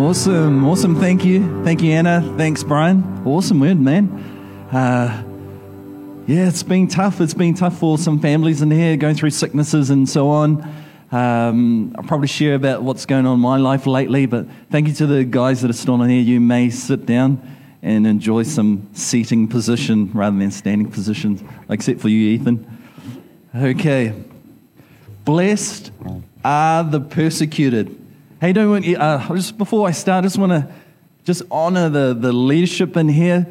Awesome, awesome. Thank you. Thank you, Anna. Thanks, Brian. Awesome word, man. Uh, yeah, it's been tough. It's been tough for some families in here going through sicknesses and so on. Um, I'll probably share about what's going on in my life lately, but thank you to the guys that are still on here. You may sit down and enjoy some seating position rather than standing positions, except for you, Ethan. Okay. Blessed are the persecuted. Hey, don't uh, just before I start, I just want to just honor the, the leadership in here.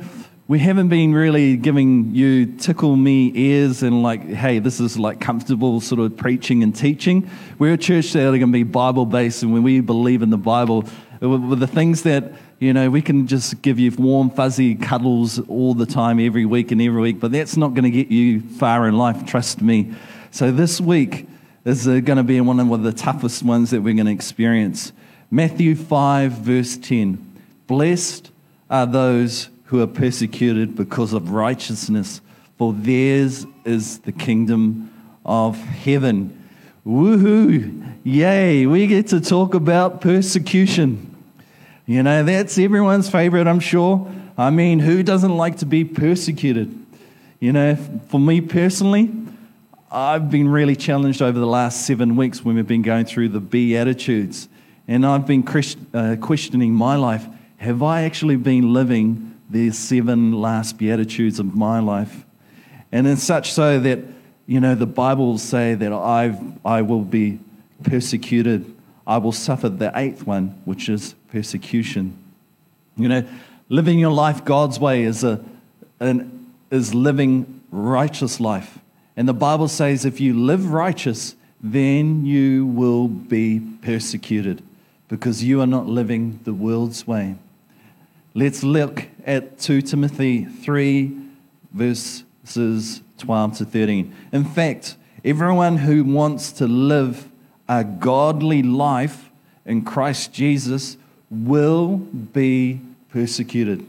We haven't been really giving you tickle me ears and like, hey, this is like comfortable sort of preaching and teaching. We're a church that are going to be Bible based, and when we believe in the Bible, with the things that you know, we can just give you warm, fuzzy cuddles all the time, every week and every week, but that's not going to get you far in life, trust me. So this week is uh, going to be one of the toughest ones that we're going to experience. Matthew 5, verse 10. Blessed are those who are persecuted because of righteousness, for theirs is the kingdom of heaven. Woohoo! Yay! We get to talk about persecution. You know, that's everyone's favorite, I'm sure. I mean, who doesn't like to be persecuted? You know, for me personally, I've been really challenged over the last seven weeks when we've been going through the Beatitudes. And I've been uh, questioning my life. Have I actually been living the seven last Beatitudes of my life? And it's such so that, you know, the Bible say that I've, I will be persecuted. I will suffer the eighth one, which is persecution. You know, living your life God's way is, a, an, is living righteous life. And the Bible says if you live righteous, then you will be persecuted because you are not living the world's way. Let's look at 2 Timothy 3, verses 12 to 13. In fact, everyone who wants to live a godly life in Christ Jesus will be persecuted,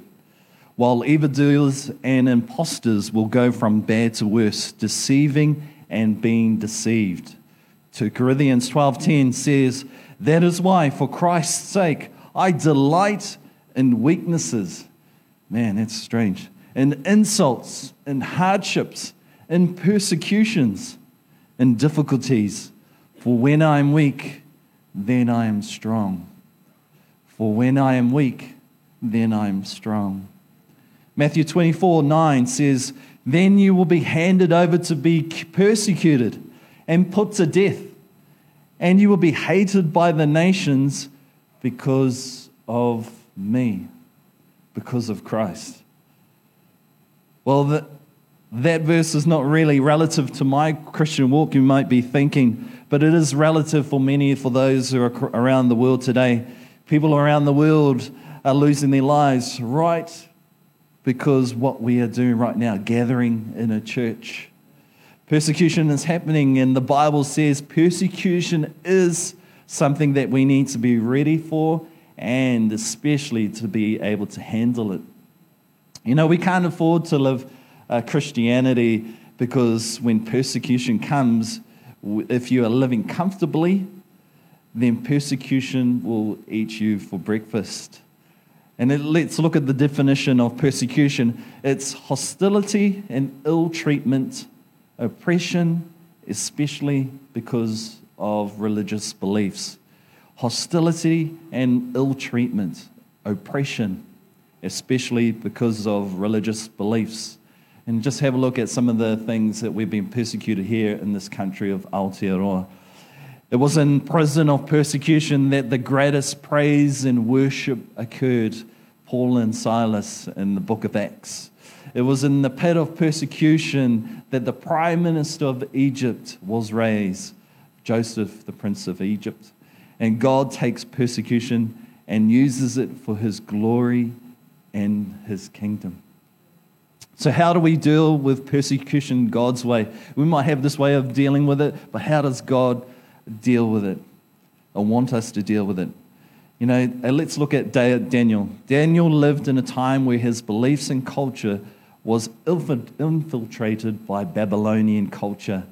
while evildoers and impostors will go from bad to worse, deceiving and being deceived. 2 Corinthians 12:10 says, "That is why for Christ's sake I delight in weaknesses." Man, that's strange. In insults, in hardships, in persecutions, in difficulties. For when I am weak, then I am strong. For when I am weak, then I am strong. Matthew 24 9 says, Then you will be handed over to be persecuted and put to death, and you will be hated by the nations because of me, because of Christ. Well, that, that verse is not really relative to my Christian walk, you might be thinking, but it is relative for many, for those who are around the world today. People around the world are losing their lives right because what we are doing right now, gathering in a church. Persecution is happening, and the Bible says persecution is something that we need to be ready for and especially to be able to handle it. You know, we can't afford to live uh, Christianity because when persecution comes, if you are living comfortably, then persecution will eat you for breakfast. And it, let's look at the definition of persecution it's hostility and ill treatment, oppression, especially because of religious beliefs. Hostility and ill treatment, oppression, especially because of religious beliefs. And just have a look at some of the things that we've been persecuted here in this country of Aotearoa. It was in prison of persecution that the greatest praise and worship occurred. Paul and Silas in the book of Acts. It was in the pit of persecution that the prime minister of Egypt was raised, Joseph, the prince of Egypt. And God takes persecution and uses it for his glory and his kingdom. So, how do we deal with persecution God's way? We might have this way of dealing with it, but how does God deal with it or want us to deal with it. You know, uh, let's look at Daniel. Daniel lived in a time where his beliefs and culture was infiltrated by Babylonian culture.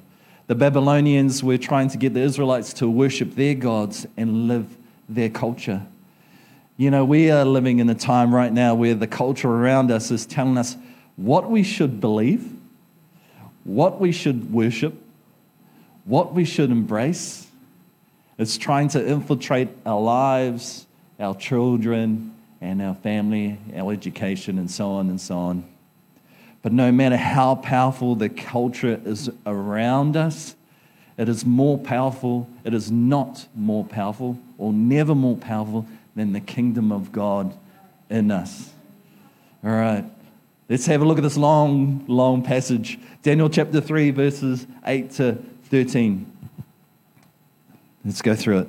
The Babylonians were trying to get the Israelites to worship their gods and live their culture. You know, we are living in a time right now where the culture around us is telling us what we should believe, what we should worship, what we should embrace. is trying to infiltrate our lives, our children, and our family, our education, and so on and so on. But no matter how powerful the culture is around us, it is more powerful, it is not more powerful, or never more powerful than the kingdom of God in us. All right, let's have a look at this long, long passage. Daniel chapter 3, verses 8 to 13. Let's go through it.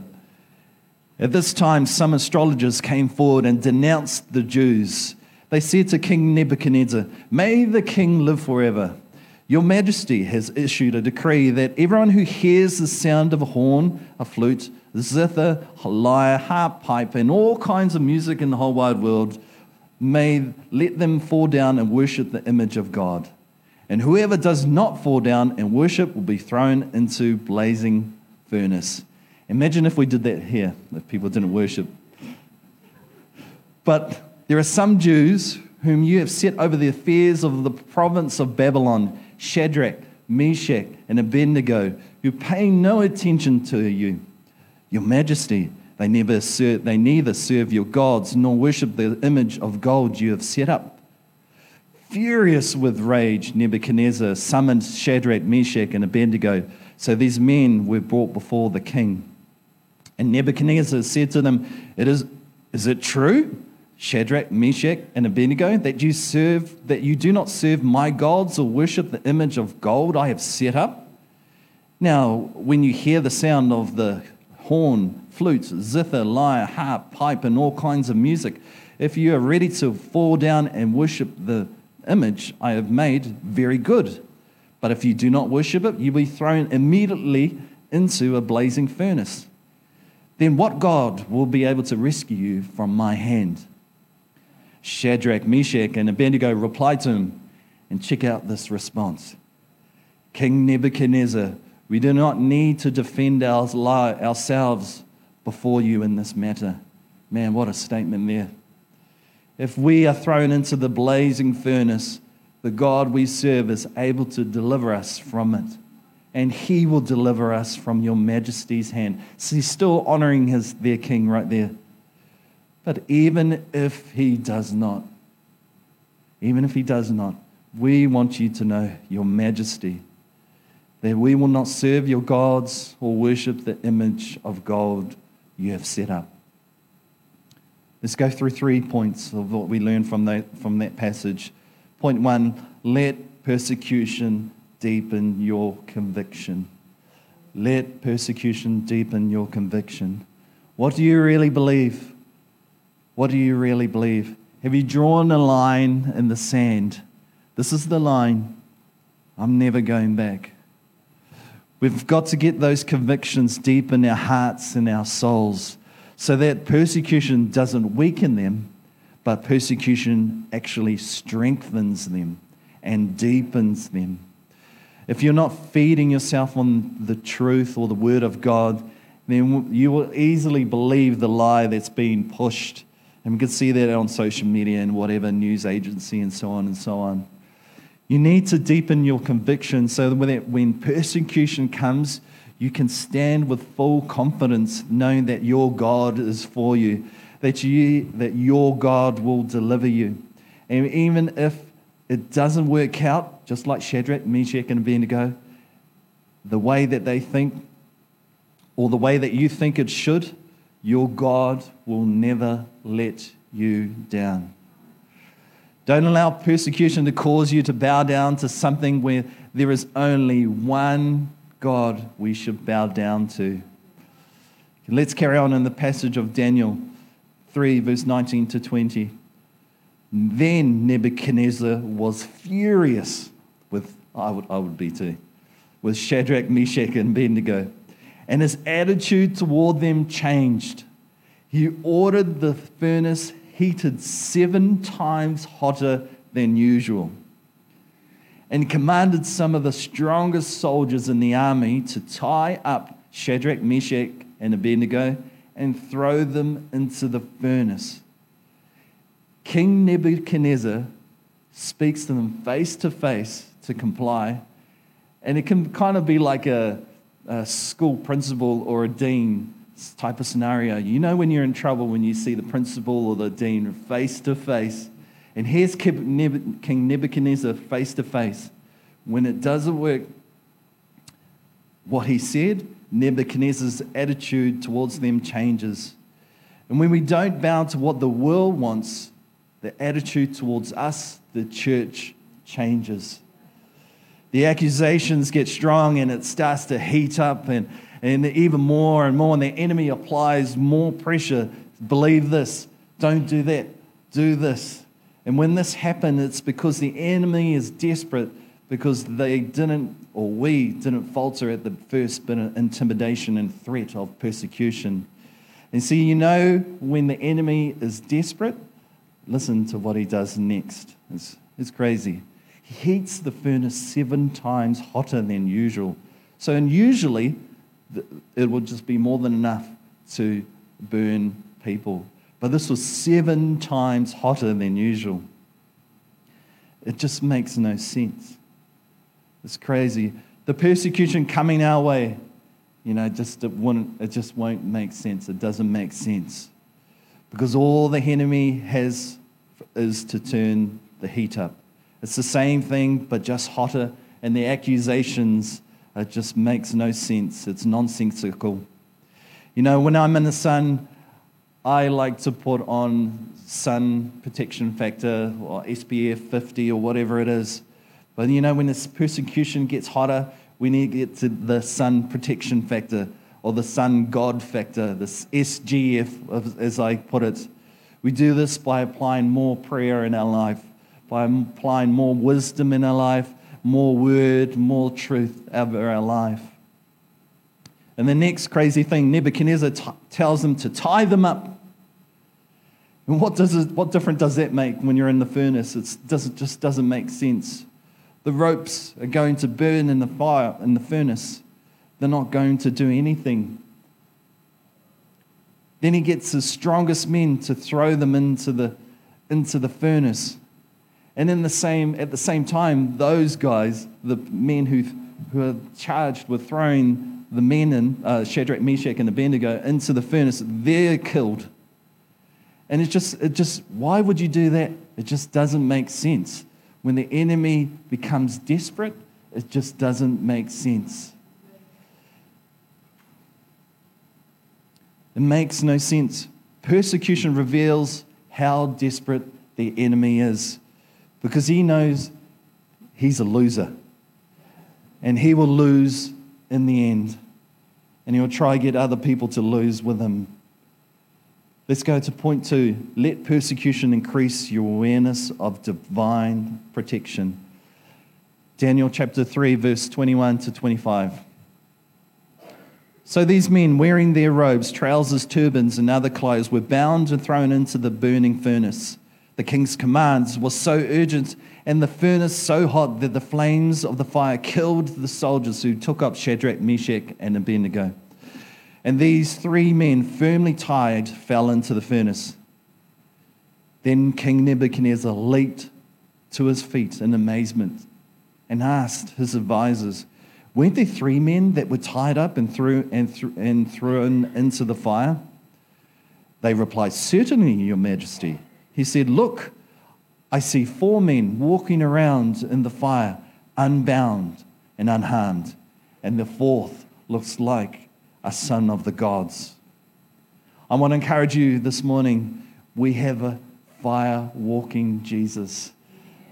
At this time, some astrologers came forward and denounced the Jews. They said to King Nebuchadnezzar, May the king live forever. Your majesty has issued a decree that everyone who hears the sound of a horn, a flute, zither, lyre, harp, pipe, and all kinds of music in the whole wide world, may let them fall down and worship the image of God. And whoever does not fall down and worship will be thrown into blazing furnace. Imagine if we did that here, if people didn't worship. But there are some Jews whom you have set over the affairs of the province of Babylon Shadrach, Meshach, and Abednego, who pay no attention to you your majesty. They, never serve, they neither serve your gods nor worship the image of gold you have set up. Furious with rage, Nebuchadnezzar summoned Shadrach, Meshach, and Abednego. So these men were brought before the king. And Nebuchadnezzar said to them, it is, is it true, Shadrach, Meshach, and Abednego, that you serve, that you do not serve my gods or worship the image of gold I have set up? Now, when you hear the sound of the horn, flutes, zither, lyre, harp, pipe, and all kinds of music. If you are ready to fall down and worship the image I have made, very good. But if you do not worship it, you'll be thrown immediately into a blazing furnace. Then what God will be able to rescue you from my hand? Shadrach, Meshach, and Abednego replied to him, and check out this response King Nebuchadnezzar, we do not need to defend ourselves before you in this matter. Man, what a statement there. If we are thrown into the blazing furnace, the God we serve is able to deliver us from it. And he will deliver us from your majesty's hand. So he's still honoring his, their king right there. But even if he does not, even if he does not, we want you to know, Your Majesty, that we will not serve your gods or worship the image of gold you have set up. Let's go through three points of what we learn from that, from that passage. Point one let persecution deepen your conviction. Let persecution deepen your conviction. What do you really believe? What do you really believe? Have you drawn a line in the sand? This is the line. I'm never going back. We've got to get those convictions deep in our hearts and our souls so that persecution doesn't weaken them, but persecution actually strengthens them and deepens them. If you're not feeding yourself on the truth or the word of God, then you will easily believe the lie that's being pushed. And we can see that on social media and whatever news agency and so on and so on. You need to deepen your conviction so that when persecution comes, you can stand with full confidence knowing that your God is for you, that, you, that your God will deliver you. And even if it doesn't work out, just like Shadrach, Meshach, and Abednego, the way that they think or the way that you think it should, your God will never let you down. Don't allow persecution to cause you to bow down to something where there is only one God we should bow down to. Let's carry on in the passage of Daniel 3, verse 19 to 20. Then Nebuchadnezzar was furious with, I would, I would be too, with Shadrach, Meshach, and Abednego. And his attitude toward them changed. He ordered the furnace heated seven times hotter than usual, and commanded some of the strongest soldiers in the army to tie up Shadrach, Meshach, and Abednego and throw them into the furnace. King Nebuchadnezzar speaks to them face to face to comply. And it can kind of be like a, a school principal or a dean type of scenario. You know, when you're in trouble, when you see the principal or the dean face to face, and here's King Nebuchadnezzar face to face. When it doesn't work, what he said, Nebuchadnezzar's attitude towards them changes. And when we don't bow to what the world wants, the attitude towards us, the church, changes. The accusations get strong and it starts to heat up and, and even more and more, and the enemy applies more pressure. Believe this, don't do that, do this. And when this happened, it's because the enemy is desperate because they didn't, or we didn't falter at the first bit of intimidation and threat of persecution. And see, you know, when the enemy is desperate, listen to what he does next. It's, it's crazy. He heats the furnace seven times hotter than usual. So, usually, it would just be more than enough to burn people. But this was seven times hotter than usual. It just makes no sense. It's crazy. The persecution coming our way, you know, just it, wouldn't, it just won't make sense. It doesn't make sense. Because all the enemy has is to turn the heat up. It's the same thing, but just hotter, and the accusations it just makes no sense. It's nonsensical. You know, when I'm in the sun, I like to put on sun protection factor or SPF 50 or whatever it is. But you know, when this persecution gets hotter, we need to get to the sun protection factor or the sun God factor, this SGF, as I put it. We do this by applying more prayer in our life, by applying more wisdom in our life, more word, more truth over our life. And the next crazy thing, Nebuchadnezzar t- tells them to tie them up. And what, does it, what difference does that make when you're in the furnace? It doesn't, just doesn't make sense. The ropes are going to burn in the fire, in the furnace. They're not going to do anything. Then he gets his strongest men to throw them into the, into the furnace. And in the same, at the same time, those guys, the men who, who are charged with throwing the men in, uh, Shadrach, Meshach, and Abednego, into the furnace, they're killed. And it's just, it just, why would you do that? It just doesn't make sense. When the enemy becomes desperate, it just doesn't make sense. It makes no sense. Persecution reveals how desperate the enemy is because he knows he's a loser and he will lose in the end and he'll try to get other people to lose with him. Let's go to point two. Let persecution increase your awareness of divine protection. Daniel chapter 3, verse 21 to 25. So these men, wearing their robes, trousers, turbans, and other clothes, were bound and thrown into the burning furnace. The king's commands were so urgent and the furnace so hot that the flames of the fire killed the soldiers who took up Shadrach, Meshach, and Abednego. And these three men, firmly tied, fell into the furnace. Then King Nebuchadnezzar leaped to his feet in amazement and asked his advisors, Weren't there three men that were tied up and, threw, and, th- and thrown into the fire? They replied, Certainly, Your Majesty. He said, Look, I see four men walking around in the fire, unbound and unharmed, and the fourth looks like a son of the gods. I want to encourage you this morning. We have a fire walking Jesus.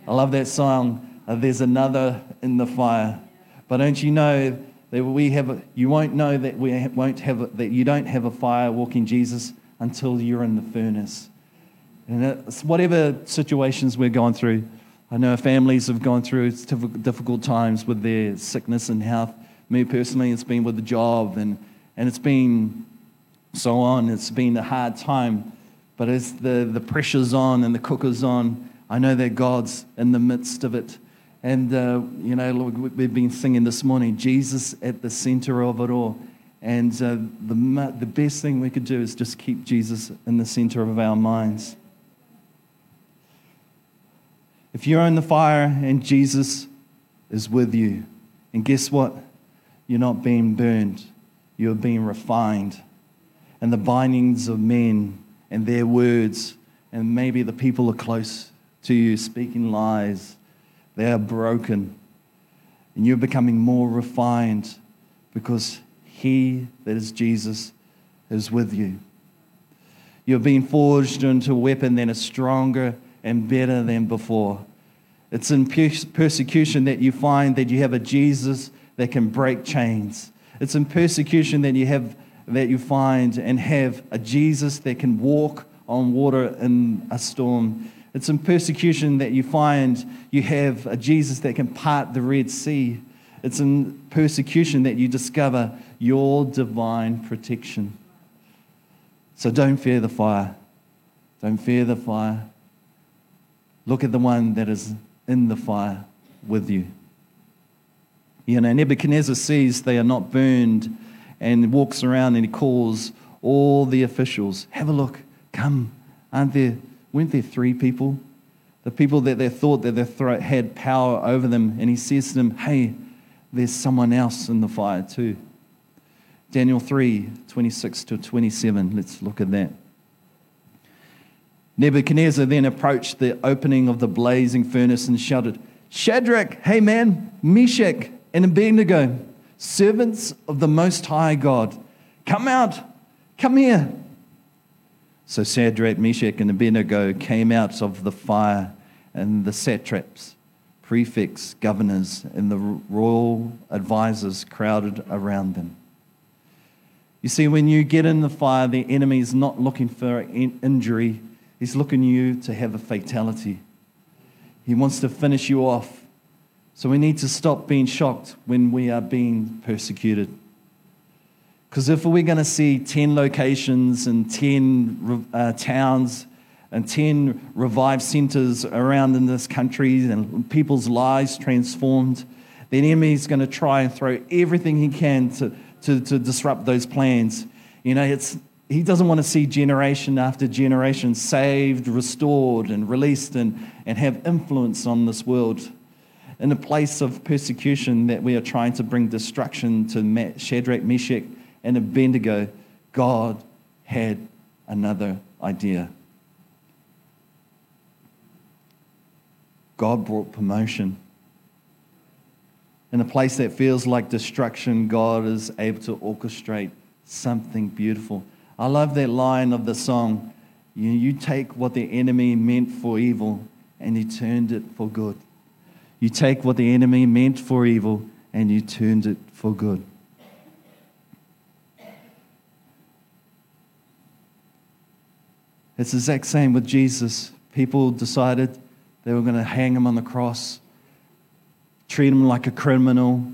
I love that song. Uh, there's another in the fire. But don't you know that we have a, you won't know that we won't have a, that you don't have a fire walking Jesus until you're in the furnace. And whatever situations we're going through, I know families have gone through difficult times with their sickness and health. Me personally, it's been with the job and, and it's been so on. It's been a hard time. But as the, the pressure's on and the cooker's on, I know that God's in the midst of it. And, uh, you know, Lord, we've been singing this morning, Jesus at the center of it all. And uh, the, the best thing we could do is just keep Jesus in the center of our minds. If you're in the fire and Jesus is with you, and guess what? You're not being burned, you're being refined. And the bindings of men and their words, and maybe the people are close to you speaking lies, they are broken. And you're becoming more refined because He that is Jesus is with you. You're being forged into a weapon that is stronger and better than before. It's in persecution that you find that you have a Jesus that can break chains. It's in persecution that you have that you find and have a Jesus that can walk on water in a storm. It's in persecution that you find you have a Jesus that can part the Red Sea. It's in persecution that you discover your divine protection. So don't fear the fire. Don't fear the fire. Look at the one that is in the fire with you. You know, Nebuchadnezzar sees they are not burned and walks around and he calls all the officials, have a look, come. Aren't there, weren't there three people? The people that they thought that they had power over them. And he says to them, hey, there's someone else in the fire too. Daniel 3 26 to 27. Let's look at that. Nebuchadnezzar then approached the opening of the blazing furnace and shouted, Shadrach, hey man, Meshach, and Abednego, servants of the Most High God, come out, come here. So Shadrach, Meshach, and Abednego came out of the fire, and the satraps, prefects, governors, and the royal advisors crowded around them. You see, when you get in the fire, the enemy is not looking for injury, he's looking you to have a fatality. He wants to finish you off. So we need to stop being shocked when we are being persecuted. Because if we're going to see 10 locations and 10 uh, towns and 10 revived centers around in this country and people's lives transformed, the enemy is going to try and throw everything he can to to, to disrupt those plans. You know, it's, he doesn't want to see generation after generation saved, restored, and released and, and have influence on this world. In a place of persecution that we are trying to bring destruction to Shadrach, Meshach, and Abednego, God had another idea. God brought promotion. In a place that feels like destruction, God is able to orchestrate something beautiful. I love that line of the song you, you take what the enemy meant for evil and you turned it for good. You take what the enemy meant for evil and you turned it for good. It's the exact same with Jesus. People decided they were going to hang him on the cross treat him like a criminal.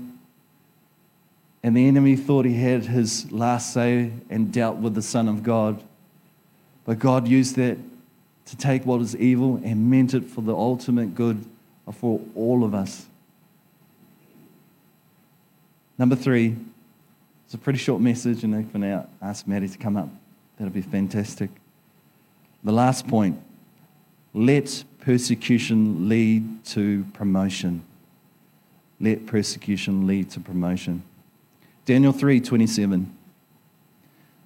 And the enemy thought he had his last say and dealt with the Son of God. But God used that to take what is evil and meant it for the ultimate good for all of us. Number three, it's a pretty short message, and if I now ask Maddie to come up, that'll be fantastic. The last point let persecution lead to promotion let persecution lead to promotion. Daniel 3:27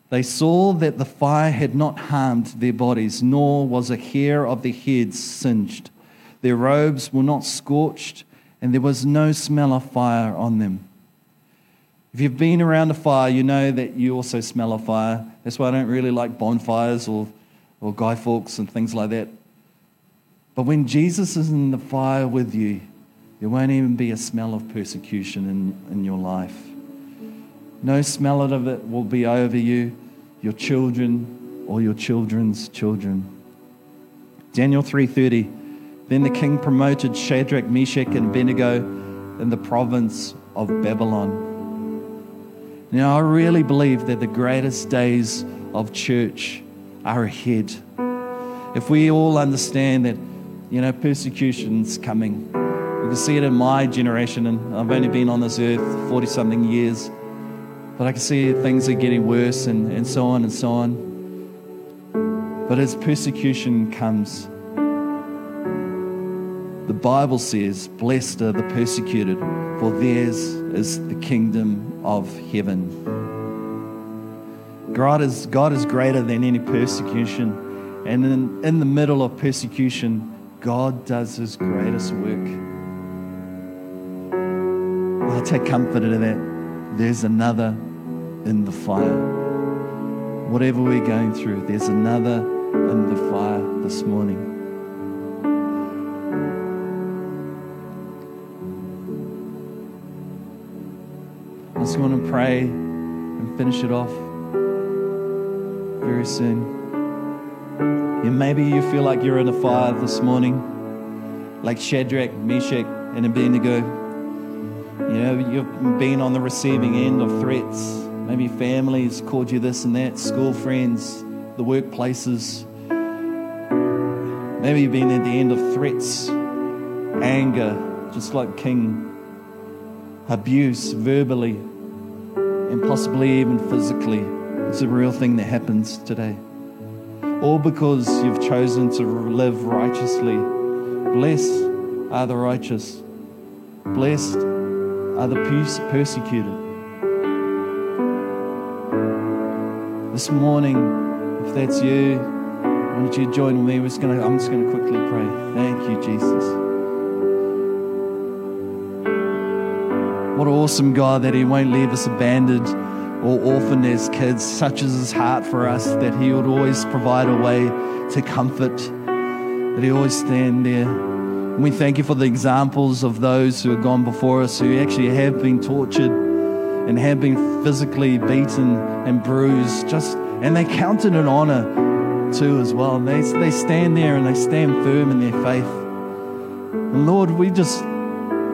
They saw that the fire had not harmed their bodies, nor was a hair of their heads singed. Their robes were not scorched, and there was no smell of fire on them. If you've been around a fire, you know that you also smell a fire. That's why I don't really like bonfires or, or Guy Fawkes and things like that. But when Jesus is in the fire with you, there won't even be a smell of persecution in, in your life. No smell of it will be over you, your children, or your children's children. Daniel 3:30. Then the king promoted Shadrach, Meshach, and Abednego in the province of Babylon. Now, I really believe that the greatest days of church are ahead. If we all understand that, you know, persecution's coming, We can see it in my generation, and I've only been on this earth 40 something years. But I can see things are getting worse and, and so on and so on. But as persecution comes, the Bible says, Blessed are the persecuted, for theirs is the kingdom of heaven. God is, God is greater than any persecution. And in, in the middle of persecution, God does his greatest work. I'll take comfort in that. There's another in the fire. Whatever we're going through, there's another in the fire this morning. I just want to pray and finish it off very soon. And maybe you feel like you're in a fire this morning, like Shadrach, Meshach, and Abednego. You know, you've been on the receiving end of threats. Maybe families called you this and that, school friends, the workplaces. Maybe you've been at the end of threats, anger, just like King, abuse verbally, and possibly even physically. It's a real thing that happens today. All because you've chosen to live righteously. Blessed are the righteous. Blessed are the persecuted. This morning, if that's you, I want you to join me. Just gonna, I'm just going to quickly pray. Thank you, Jesus. What an awesome God that He won't leave us abandoned or orphaned as kids, such as His heart for us, that He would always provide a way to comfort, that He always stand there. And we thank you for the examples of those who have gone before us who actually have been tortured and have been physically beaten and bruised, just and they count it an honor too as well. They, they stand there and they stand firm in their faith. And Lord, we just,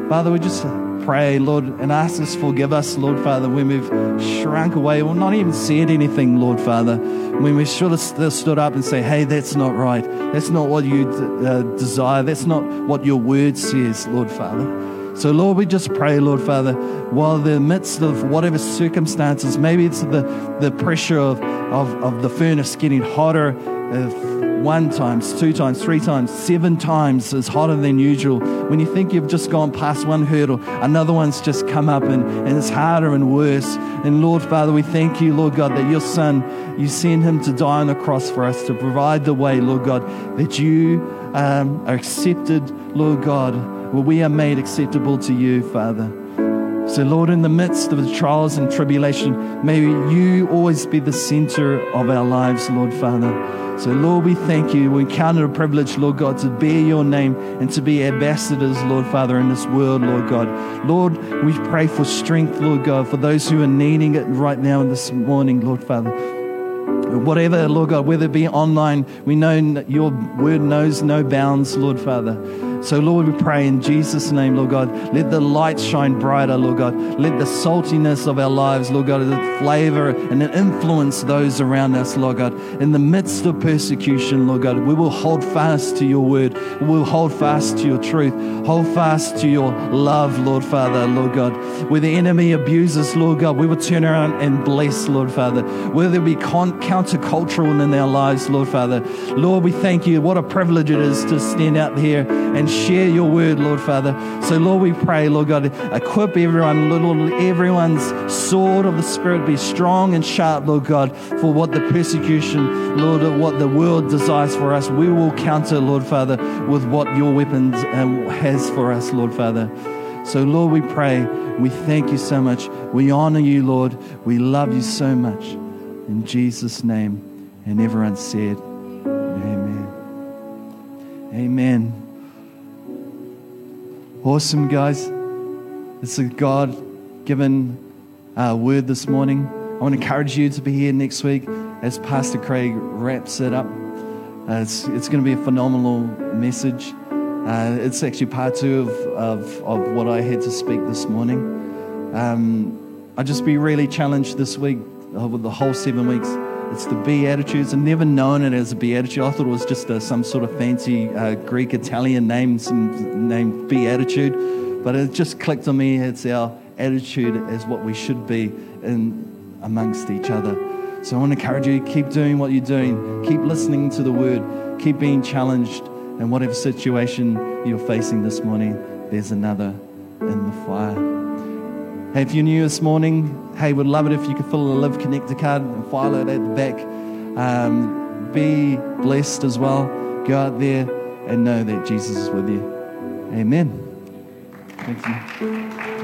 Father, we just pray, Lord, and ask us forgive us, Lord Father, when we've shrunk away or not even said anything, Lord Father, when we should have stood up and say, hey, that's not right. That's not what you uh, desire. That's not what your word says, Lord Father. So, Lord, we just pray, Lord Father, while the midst of whatever circumstances, maybe it's the, the pressure of, of, of the furnace getting hotter, uh, one times, two times, three times, seven times is hotter than usual. When you think you've just gone past one hurdle, another one's just come up and, and it's harder and worse. And Lord Father, we thank you, Lord God, that your Son, you sent him to die on the cross for us to provide the way, Lord God, that you um, are accepted, Lord God, where we are made acceptable to you, Father. So, Lord, in the midst of the trials and tribulation, may you always be the center of our lives, Lord Father. So, Lord, we thank you. We count it a privilege, Lord God, to bear your name and to be ambassadors, Lord Father, in this world, Lord God. Lord, we pray for strength, Lord God, for those who are needing it right now this morning, Lord Father. Whatever, Lord God, whether it be online, we know your word knows no bounds, Lord Father. So, Lord, we pray in Jesus' name, Lord God, let the light shine brighter, Lord God. Let the saltiness of our lives, Lord God, the flavor and the influence those around us, Lord God. In the midst of persecution, Lord God, we will hold fast to your word. We will hold fast to your truth. Hold fast to your love, Lord Father, Lord God. Where the enemy abuses, Lord God, we will turn around and bless, Lord Father. Where there be con- countercultural in our lives, Lord Father. Lord, we thank you. What a privilege it is to stand out here and share your word, Lord Father. So, Lord, we pray, Lord God, equip everyone, Lord, everyone's sword of the Spirit be strong and sharp, Lord God, for what the persecution, Lord, what the world desires for us. We will counter, Lord Father, with what your weapons um, has for us, Lord Father. So, Lord, we pray. We thank you so much. We honor you, Lord. We love you so much. In Jesus' name. And everyone said, Amen. Amen. Awesome, guys. It's a God given uh, word this morning. I want to encourage you to be here next week as Pastor Craig wraps it up. Uh, it's it's going to be a phenomenal message. Uh, it's actually part two of, of, of what I had to speak this morning. Um, I just be really challenged this week uh, with the whole seven weeks it's the Beatitudes. I've never known it as a Beatitude. I thought it was just a, some sort of fancy uh, Greek Italian name, some name Beatitude. But it just clicked on me. It's our attitude as what we should be in amongst each other. So I want to encourage you, keep doing what you're doing. Keep listening to the word. Keep being challenged in whatever situation you're facing this morning, there's another in the fire. Hey, if you're new this morning, hey, we'd love it if you could fill a Live Connector card and file it at the back. Um, be blessed as well. Go out there and know that Jesus is with you. Amen. Thank you.